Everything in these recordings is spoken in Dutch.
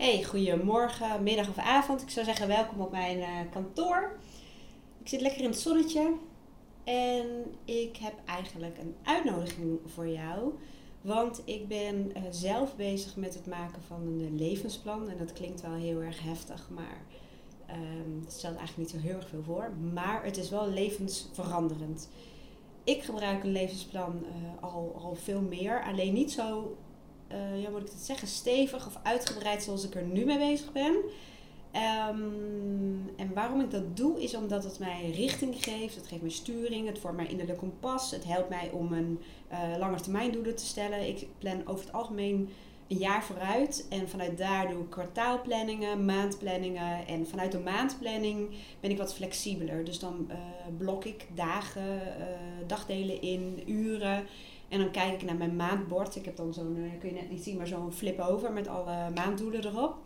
Hey, goedemorgen, middag of avond. Ik zou zeggen welkom op mijn uh, kantoor. Ik zit lekker in het zonnetje en ik heb eigenlijk een uitnodiging voor jou. Want ik ben uh, zelf bezig met het maken van een uh, levensplan. En dat klinkt wel heel erg heftig, maar um, het stelt eigenlijk niet zo heel erg veel voor. Maar het is wel levensveranderend. Ik gebruik een levensplan al, al veel meer. Alleen niet zo uh, ja, moet ik het zeggen, stevig of uitgebreid zoals ik er nu mee bezig ben. Um, en waarom ik dat doe, is omdat het mij richting geeft. Het geeft mij sturing, het vormt mijn innerlijke kompas. Het helpt mij om een uh, langetermijndoelen te stellen. Ik plan over het algemeen een jaar vooruit. En vanuit daar doe ik kwartaalplanningen, maandplanningen. En vanuit de maandplanning ben ik wat flexibeler. Dus dan uh, blok ik dagen, dagdelen in, uren. En dan kijk ik naar mijn maandbord. Ik heb dan zo'n, uh, kun je net niet zien, maar zo'n flip over met alle maanddoelen erop.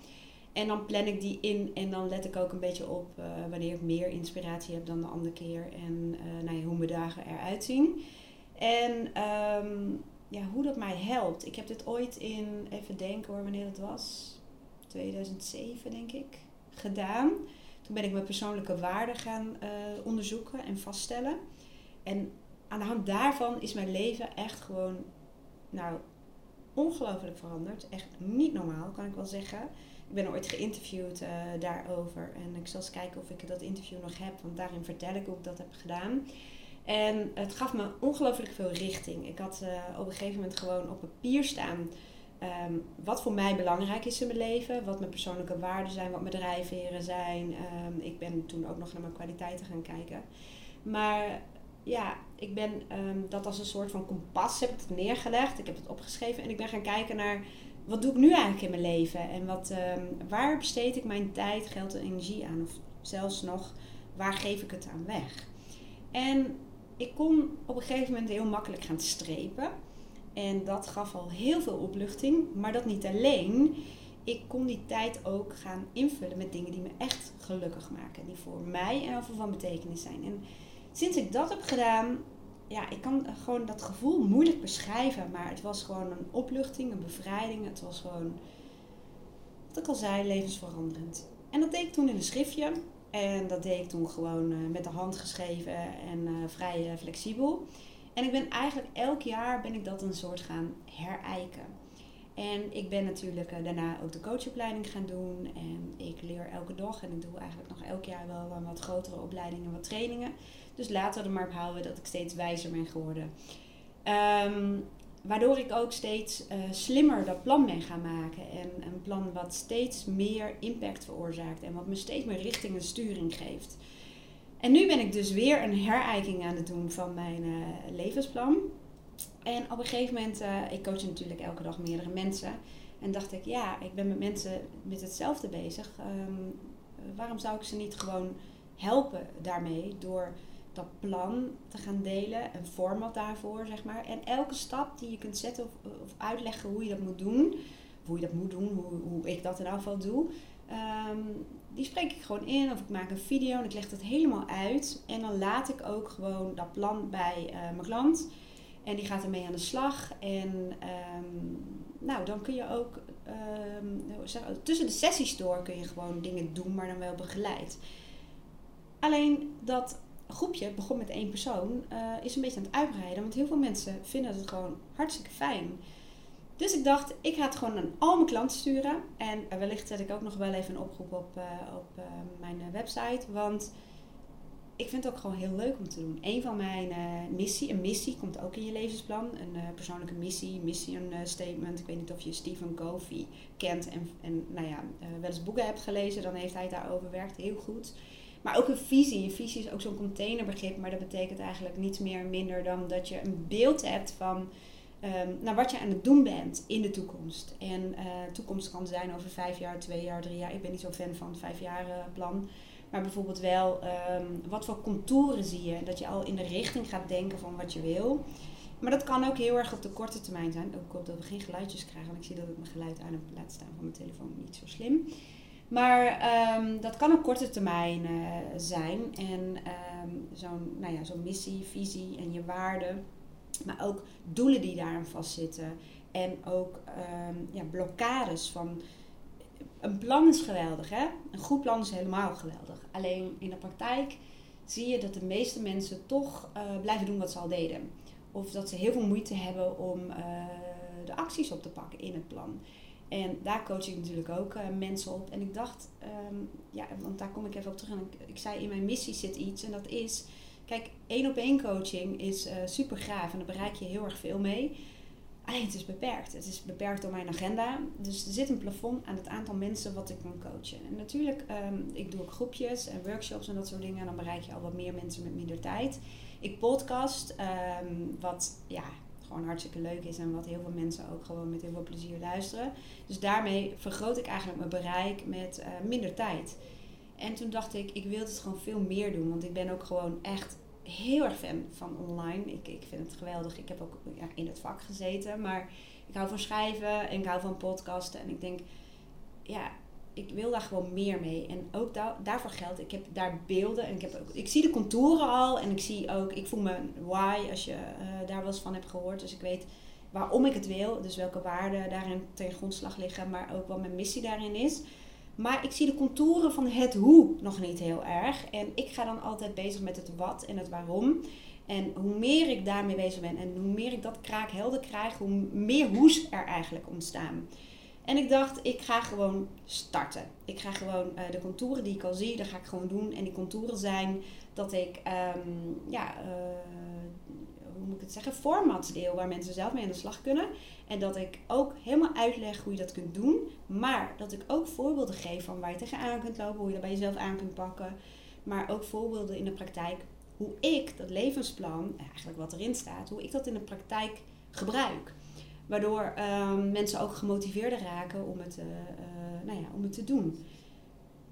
En dan plan ik die in en dan let ik ook een beetje op uh, wanneer ik meer inspiratie heb dan de andere keer. En uh, nou hoe mijn dagen eruit zien. En um, ja, hoe dat mij helpt. Ik heb dit ooit in, even denken hoor, wanneer het was. 2007 denk ik, gedaan. Toen ben ik mijn persoonlijke waarden gaan onderzoeken en vaststellen. En aan de hand daarvan is mijn leven echt gewoon, nou, ongelooflijk veranderd. Echt niet normaal, kan ik wel zeggen. Ik ben ooit geïnterviewd uh, daarover. En ik zal eens kijken of ik dat interview nog heb. Want daarin vertel ik hoe ik dat heb gedaan. En het gaf me ongelooflijk veel richting. Ik had uh, op een gegeven moment gewoon op papier staan. Um, wat voor mij belangrijk is in mijn leven. Wat mijn persoonlijke waarden zijn. Wat mijn drijfveren zijn. Um, ik ben toen ook nog naar mijn kwaliteiten gaan kijken. Maar ja, ik ben um, dat als een soort van kompas heb ik het neergelegd. Ik heb het opgeschreven en ik ben gaan kijken naar wat doe ik nu eigenlijk in mijn leven en wat, um, waar besteed ik mijn tijd, geld en energie aan, of zelfs nog waar geef ik het aan weg. En ik kon op een gegeven moment heel makkelijk gaan strepen. En dat gaf al heel veel opluchting, maar dat niet alleen. Ik kon die tijd ook gaan invullen met dingen die me echt gelukkig maken, die voor mij en over van betekenis zijn. En sinds ik dat heb gedaan, ja, ik kan gewoon dat gevoel moeilijk beschrijven. Maar het was gewoon een opluchting, een bevrijding. Het was gewoon, wat ik al zei, levensveranderend. En dat deed ik toen in een schriftje. En dat deed ik toen gewoon uh, met de hand geschreven en uh, vrij flexibel. En ik ben eigenlijk elk jaar ben ik dat een soort gaan herijken. En ik ben natuurlijk daarna ook de coachopleiding gaan doen. En ik leer elke dag en ik doe eigenlijk nog elk jaar wel wat grotere opleidingen, wat trainingen. Dus laten we er maar op houden dat ik steeds wijzer ben geworden. Um, waardoor ik ook steeds uh, slimmer dat plan ben gaan maken. En een plan wat steeds meer impact veroorzaakt. En wat me steeds meer richting en sturing geeft. En nu ben ik dus weer een herijking aan het doen van mijn uh, levensplan. En op een gegeven moment, uh, ik coach natuurlijk elke dag meerdere mensen. En dacht ik, ja, ik ben met mensen met hetzelfde bezig. Um, waarom zou ik ze niet gewoon helpen daarmee door dat plan te gaan delen, een format daarvoor, zeg maar. En elke stap die je kunt zetten of, of uitleggen hoe je dat moet doen, hoe je dat moet doen, hoe, hoe ik dat in geval doe, um, die spreek ik gewoon in of ik maak een video en ik leg het helemaal uit. En dan laat ik ook gewoon dat plan bij uh, mijn klant en die gaat ermee aan de slag. En um, nou, dan kun je ook zeg, tussen de sessies door kun je gewoon dingen doen, maar dan wel begeleid. Alleen dat groepje begon met één persoon, uh, is een beetje aan het uitbreiden. Want heel veel mensen vinden het gewoon hartstikke fijn. Dus ik dacht, ik ga het gewoon aan al mijn klanten sturen. En wellicht zet ik ook nog wel even een oproep op, uh, op mijn website. Want ik vind het ook gewoon heel leuk om te doen. Een van mijn missie, een missie komt ook in je levensplan. Een persoonlijke missie, mission statement. Ik weet niet of je Stephen Covey kent en, en nou ja, wel eens boeken hebt gelezen. Dan heeft hij daarover werkt heel goed. Maar ook een visie. Een visie is ook zo'n containerbegrip, maar dat betekent eigenlijk niets meer minder dan dat je een beeld hebt van um, nou, wat je aan het doen bent in de toekomst. En uh, toekomst kan zijn over vijf jaar, twee jaar, drie jaar. Ik ben niet zo fan van het vijfjarenplan. Maar bijvoorbeeld wel, um, wat voor contouren zie je? Dat je al in de richting gaat denken van wat je wil. Maar dat kan ook heel erg op de korte termijn zijn. Ook ik hoop dat we geen geluidjes krijgen, want ik zie dat ik mijn geluid aan heb laten staan van mijn telefoon. Niet zo slim. Maar um, dat kan op korte termijn uh, zijn. En um, zo'n nou ja, zo'n missie, visie en je waarden. Maar ook doelen die daarin vastzitten. En ook um, ja, blokkades van een plan is geweldig, hè? Een goed plan is helemaal geweldig. Alleen in de praktijk zie je dat de meeste mensen toch uh, blijven doen wat ze al deden. Of dat ze heel veel moeite hebben om uh, de acties op te pakken in het plan. En daar coach ik natuurlijk ook uh, mensen op. En ik dacht, um, ja, want daar kom ik even op terug. En ik, ik, zei in mijn missie zit iets. En dat is, kijk, één op één coaching is super gaaf. En daar bereik je heel erg veel mee. Alleen het is beperkt. Het is beperkt door mijn agenda. Dus er zit een plafond aan het aantal mensen wat ik kan coachen. En natuurlijk, um, ik doe ook groepjes en workshops en dat soort dingen. En dan bereik je al wat meer mensen met minder tijd. Ik podcast, um, wat ja, gewoon hartstikke leuk is en wat heel veel mensen ook gewoon met heel veel plezier luisteren. Dus daarmee vergroot ik eigenlijk mijn bereik met uh, minder tijd. En toen dacht ik, ik wil het gewoon veel meer doen. Want ik ben ook gewoon echt heel erg fan van online. Ik, ik vind het geweldig. Ik heb ook ja, in het vak gezeten. Maar ik hou van schrijven en ik hou van podcasten. En ik denk, ja, ik wil daar gewoon meer mee. En ook da daarvoor geldt, ik heb daar beelden. En ik, heb ook, ik zie de contouren al. En ik zie ook, ik voel me why, als je uh, daar wel eens van hebt gehoord. Dus ik weet waarom ik het wil. Dus welke waarden daarin ten grondslag liggen. Maar ook wat mijn missie daarin is. Maar ik zie de contouren van het hoe nog niet heel erg. En ik ga dan altijd bezig met het wat en het waarom. En hoe meer ik daarmee bezig ben en hoe meer ik dat kraak helder krijg, hoe meer hoes er eigenlijk ontstaan. En ik dacht, ik ga gewoon starten. Ik ga gewoon uh, de contouren die ik al zie, dat ga ik gewoon doen. En die contouren zijn dat ik um, ja, uh, hoe moet ik het zeggen, formats deel waar mensen zelf mee aan de slag kunnen. En dat ik ook helemaal uitleg hoe je dat kunt doen. Maar dat ik ook voorbeelden geef van waar je tegenaan kunt lopen, hoe je dat bij jezelf aan kunt pakken. Maar ook voorbeelden in de praktijk hoe ik dat levensplan, eigenlijk wat erin staat, hoe ik dat in de praktijk gebruik. Waardoor um, mensen ook gemotiveerder raken om het, uh, uh, nou ja, om het te doen.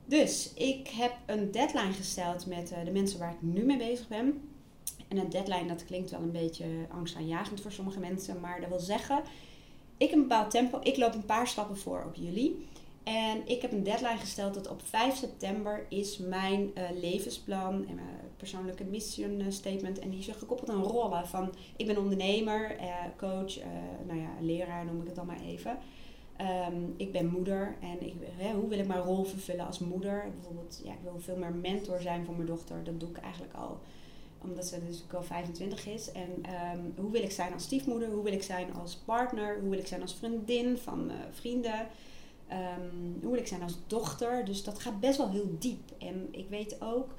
Dus ik heb een deadline gesteld met uh, de mensen waar ik nu mee bezig ben. En een deadline, dat klinkt wel een beetje angstaanjagend voor sommige mensen. Maar dat wil zeggen, ik een bepaald tempo. Ik loop een paar stappen voor op jullie. En ik heb een deadline gesteld dat op 5 september is mijn uh, levensplan en mijn persoonlijke mission uh, statement. En die is gekoppeld aan rollen van ik ben ondernemer, uh, coach, nou ja, leraar noem ik het dan maar even. Um, ik ben moeder en ik, hè, hoe wil ik mijn rol vervullen als moeder? Bijvoorbeeld, ja, ik wil veel meer mentor zijn voor mijn dochter. Dat doe ik eigenlijk al omdat ze dus ook al 25 is. En um, hoe wil ik zijn als stiefmoeder? Hoe wil ik zijn als partner? Hoe wil ik zijn als vriendin van vrienden? Um, hoe wil ik zijn als dochter? Dus dat gaat best wel heel diep. En ik weet ook,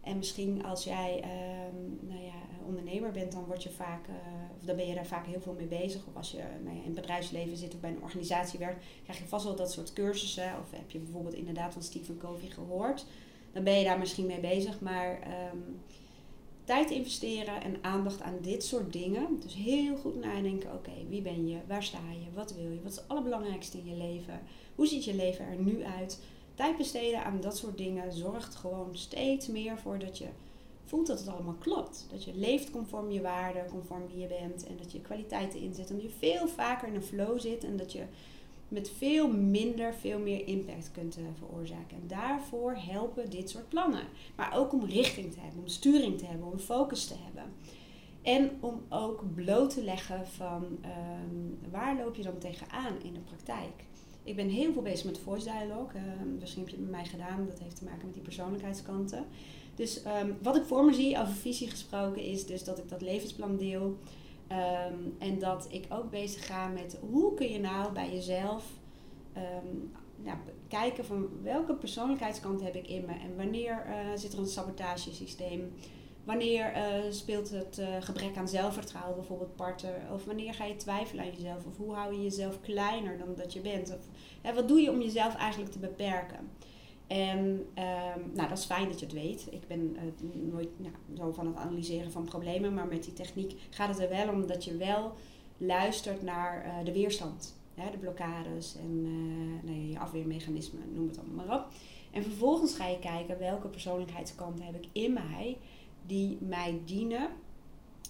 en misschien als jij um, nou ja, ondernemer bent, dan word je vaak, uh, of dan ben je daar vaak heel veel mee bezig. Of als je nou ja, in het bedrijfsleven zit of bij een organisatie werkt, krijg je vast wel dat soort cursussen. Of heb je bijvoorbeeld inderdaad van Stephen Covey gehoord. Dan ben je daar misschien mee bezig, maar tijd investeren en aandacht aan dit soort dingen. Dus heel goed nadenken, oké, wie ben je, waar sta je, wat wil je, wat is het allerbelangrijkste in je leven, hoe ziet je leven er nu uit. Tijd besteden aan dat soort dingen zorgt gewoon steeds meer voor dat je voelt dat het allemaal klopt. Dat je leeft conform je waarden, conform wie je bent en dat je kwaliteiten inzet. En dat je veel vaker in een flow zit en dat je met veel minder, veel meer impact kunt uh, veroorzaken. En daarvoor helpen dit soort plannen. Maar ook om richting te hebben, om sturing te hebben, om focus te hebben. En om ook bloot te leggen van um, waar loop je dan tegenaan in de praktijk. Ik ben heel veel bezig met voice dialogue. Uh, misschien heb je het met mij gedaan. Dat heeft te maken met die persoonlijkheidskanten. Dus um, wat ik voor me zie, over visie gesproken, is dus dat ik dat levensplan deel. Um, en dat ik ook bezig ga met hoe kun je nou bij jezelf nou, kijken van welke persoonlijkheidskant heb ik in me en wanneer uh, zit er een sabotagesysteem. Wanneer uh, speelt het uh, gebrek aan zelfvertrouwen bijvoorbeeld parten? Of wanneer ga je twijfelen aan jezelf? Of hoe hou je jezelf kleiner dan dat je bent? Of hè, wat doe je om jezelf eigenlijk te beperken? En um, nou, dat is fijn dat je het weet. Ik ben uh, nooit nou, zo van het analyseren van problemen, maar met die techniek gaat het er wel om dat je wel luistert naar uh, de weerstand, hè, de blokkades en uh, nou, je afweermechanismen, noem het allemaal maar op. En vervolgens ga je kijken welke persoonlijkheidskanten heb ik in mij die mij dienen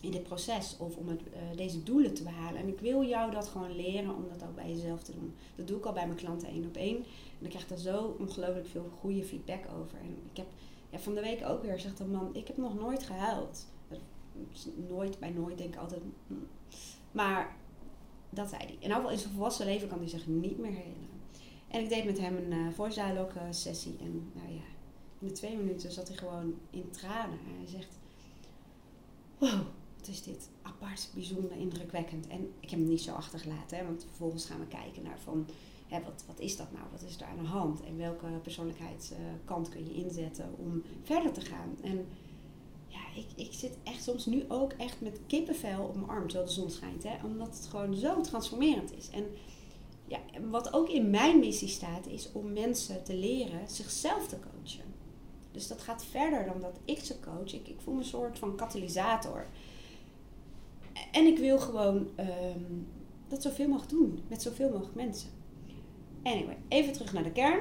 in dit proces of om het, deze doelen te behalen. En ik wil jou dat gewoon leren om dat ook bij jezelf te doen. Dat doe ik al bij mijn klanten één op één. En ik krijg daar zo ongelooflijk veel goede feedback over. En ik heb ja, van de week ook weer gezegd dat man, ik heb nog nooit gehuild. Nooit, bij nooit denk ik altijd. Maar dat zei hij. In ieder in zijn volwassen leven kan hij zich niet meer herinneren. En ik deed met hem een uh, voice dialogue sessie. En nou ja, in de twee minuten zat hij gewoon in tranen. En hij zegt, wow, wat is dit apart, bijzonder, indrukwekkend. En ik heb hem niet zo achtergelaten, hè, want vervolgens gaan we kijken naar van... Hè, wat, wat is dat nou? Wat is er aan de hand? En welke persoonlijkheidskant kun je inzetten om verder te gaan? En ja, ik, ik zit echt soms nu ook echt met kippenvel op mijn arm, terwijl de zon schijnt. Hè? Omdat het gewoon zo transformerend is. En ja, wat ook in mijn missie staat, is om mensen te leren zichzelf te coachen. Dus dat gaat verder dan dat ik ze coach. Ik, ik voel me een soort van katalysator. En ik wil gewoon um, dat zoveel mogelijk doen met zoveel mogelijk mensen. Anyway, even terug naar de kern.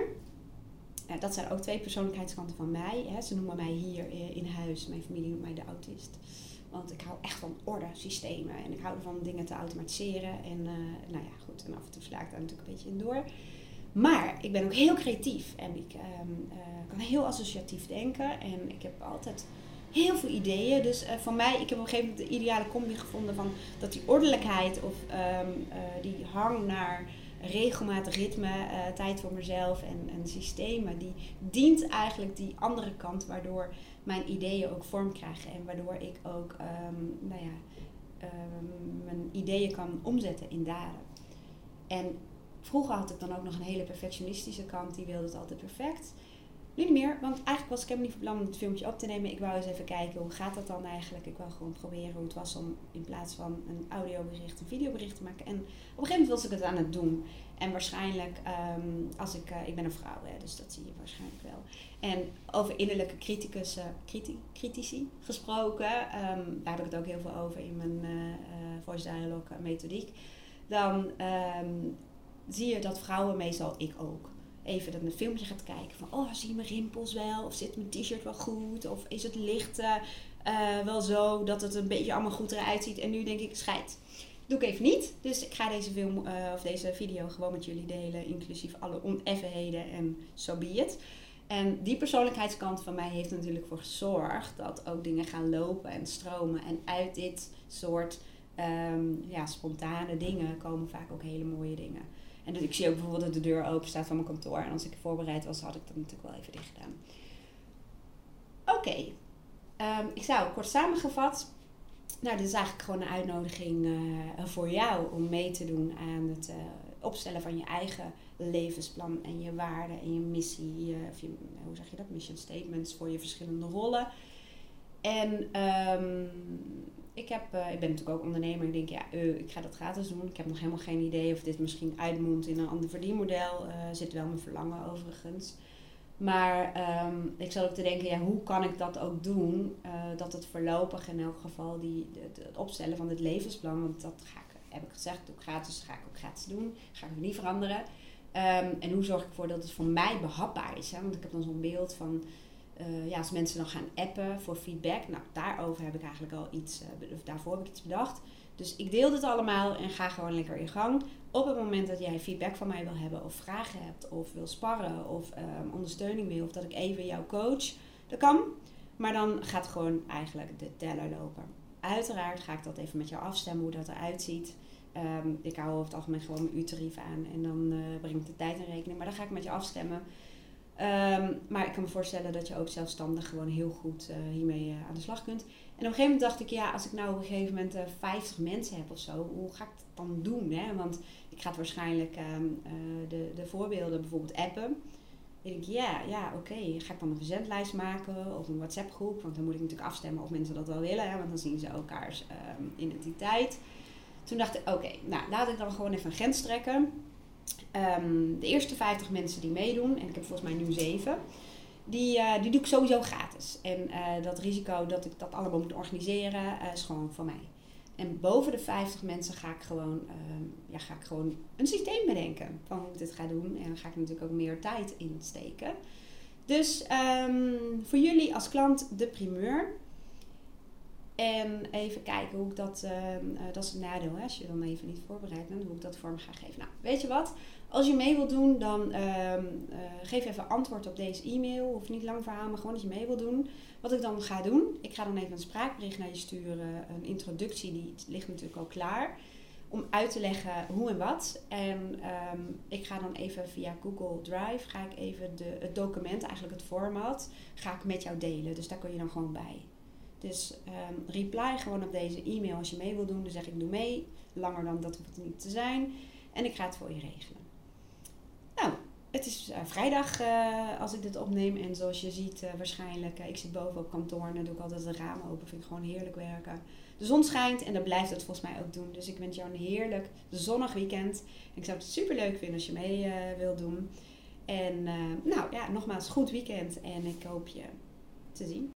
Dat zijn ook twee persoonlijkheidskanten van mij. Hè. Ze noemen mij hier in huis, mijn familie noemt mij de autist. Want ik hou echt van orde, systemen. En ik hou ervan dingen te automatiseren. En uh, nou ja, goed. En af en toe sla ik daar natuurlijk een beetje in door. Maar ik ben ook heel creatief. En ik um, uh, kan heel associatief denken. En ik heb altijd heel veel ideeën. Dus uh, voor mij, ik heb op een gegeven moment de ideale combi gevonden van dat die ordelijkheid of um, die hang naar regelmatig ritme, uh, tijd voor mezelf en, en systemen, die dient eigenlijk die andere kant, waardoor mijn ideeën ook vorm krijgen en waardoor ik ook um, nou ja, um, mijn ideeën kan omzetten in daden. En vroeger had ik dan ook nog een hele perfectionistische kant, die wilde het altijd perfect. Nu niet meer, want eigenlijk was ik helemaal niet van plan om het filmpje op te nemen. Ik wou eens even kijken hoe gaat dat dan eigenlijk. Ik wou gewoon proberen hoe het was om in plaats van een audiobericht een videobericht te maken. En op een gegeven moment was ik het aan het doen. En waarschijnlijk, um, als ik, uh, ik ben een vrouw, hè, dus dat zie je waarschijnlijk wel. En over innerlijke criticus, uh, criti critici gesproken, um, daar heb ik het ook heel veel over in mijn uh, voice dialogue methodiek. Dan um, zie je dat vrouwen, meestal ik ook, even dat een filmpje gaat kijken van, oh, zie je mijn rimpels wel? Of zit mijn t-shirt wel goed? Of is het licht uh, wel zo dat het een beetje allemaal goed eruit ziet? En nu denk ik, scheid. Doe ik even niet. Dus ik ga deze, film, uh, of deze video gewoon met jullie delen, inclusief alle oneffenheden en so be. En die persoonlijkheidskant van mij heeft natuurlijk voor gezorgd dat ook dingen gaan lopen en stromen. En uit dit soort um, ja, spontane dingen komen vaak ook hele mooie dingen. En dus ik zie ook bijvoorbeeld dat de deur open staat van mijn kantoor. En als ik voorbereid was, had ik dat natuurlijk wel even dicht gedaan. Oké, um, ik zou kort samengevat. Nou, dit is eigenlijk gewoon een uitnodiging uh, voor jou om mee te doen aan het uh, opstellen van je eigen levensplan en je waarden en je missie. Of je, hoe zeg je dat? Mission statements voor je verschillende rollen. En um, ik, heb, uh, ik ben natuurlijk ook ondernemer. Ik denk, ja, uh, ik ga dat gratis doen. Ik heb nog helemaal geen idee of dit misschien uitmondt in een ander verdienmodel. Uh, zit wel mijn verlangen overigens. Maar um, ik zat ook te denken, ja, hoe kan ik dat ook doen? dat het voorlopig in elk geval die, het opstellen van het levensplan, want dat ga ik, heb ik gezegd, doe ik gratis, ga ik ook gratis doen. Ga ik niet veranderen. Um, en hoe zorg ik ervoor dat het voor mij behapbaar is? Hè? Want ik heb dan zo'n beeld van uh, ja, als mensen dan gaan appen voor feedback, nou daarover heb ik eigenlijk al iets, of daarvoor heb ik iets bedacht. Dus ik deel dit allemaal en ga gewoon lekker in gang. Op het moment dat jij feedback van mij wil hebben, of vragen hebt, of wil sparren, of um, ondersteuning wil, of dat ik even jou coach, dat kan. Maar dan gaat gewoon eigenlijk de teller lopen. Uiteraard ga ik dat even met jou afstemmen hoe dat eruit ziet. Um, ik hou over het algemeen gewoon mijn uurtarief aan en dan uh, breng ik de tijd in rekening. Maar dan ga ik met je afstemmen. Um, maar ik kan me voorstellen dat je ook zelfstandig gewoon heel goed uh, hiermee uh, aan de slag kunt. En op een gegeven moment dacht ik, ja, als ik nou op een gegeven moment uh, eh, 50 mensen heb of zo, hoe ga ik dat dan doen? Hè? Want ik ga het waarschijnlijk um, de, de voorbeelden bijvoorbeeld appen. En ik denk, ja, ja, oké. Okay. Ga ik dan een verzendlijst maken of een WhatsApp groep? Want dan moet ik natuurlijk afstemmen of mensen dat wel willen, hè? want dan zien ze elkaars um, identiteit. Toen dacht ik, oké, nou laat ik dan gewoon even een grens trekken. Um, de eerste 50 mensen die meedoen, en ik heb volgens mij nu 7, die, uh, die doe ik sowieso gratis. En uh, dat risico dat ik dat allemaal moet organiseren, uh, is gewoon van mij. En boven de 50 mensen ga ik gewoon, ja, ga ik gewoon een systeem bedenken van hoe ik dit ga doen. En dan ga ik natuurlijk ook meer tijd insteken. Dus um, voor jullie als klant de primeur. En even kijken hoe ik dat, uh, dat is een nadeel hè, als je dan even niet voorbereid bent, hoe ik dat vorm ga geven. Nou, weet je wat? Als je mee wilt doen, dan uh, uh, geef even antwoord op deze e-mail. Of niet lang verhaal, maar gewoon dat je mee wilt doen. Wat ik dan ga doen, ik ga dan even een spraakbericht naar je sturen. Een introductie, die ligt natuurlijk al klaar. om uit te leggen hoe en wat. En ehm, ik ga dan even via Google Drive, ga ik even de, het document, eigenlijk het format, ga ik met jou delen. Dus daar kun je dan gewoon bij. Dus um, reply gewoon op deze e-mail als je mee wil doen. Dan zeg ik doe mee. Langer dan dat hoeft het niet te zijn. En ik ga het voor je regelen. Nou, het is uh, vrijdag uh, als ik dit opneem. En zoals je ziet, uh, waarschijnlijk, ik zit boven op kantoor en dan doe ik altijd de ramen open. Vind ik gewoon heerlijk werken. De zon schijnt en dat blijft het volgens mij ook doen. Dus ik wens jou een heerlijk zonnig weekend. Ik zou het super leuk vinden als je mee wilt doen. En nou ja, nogmaals, goed weekend. En ik hoop je te zien.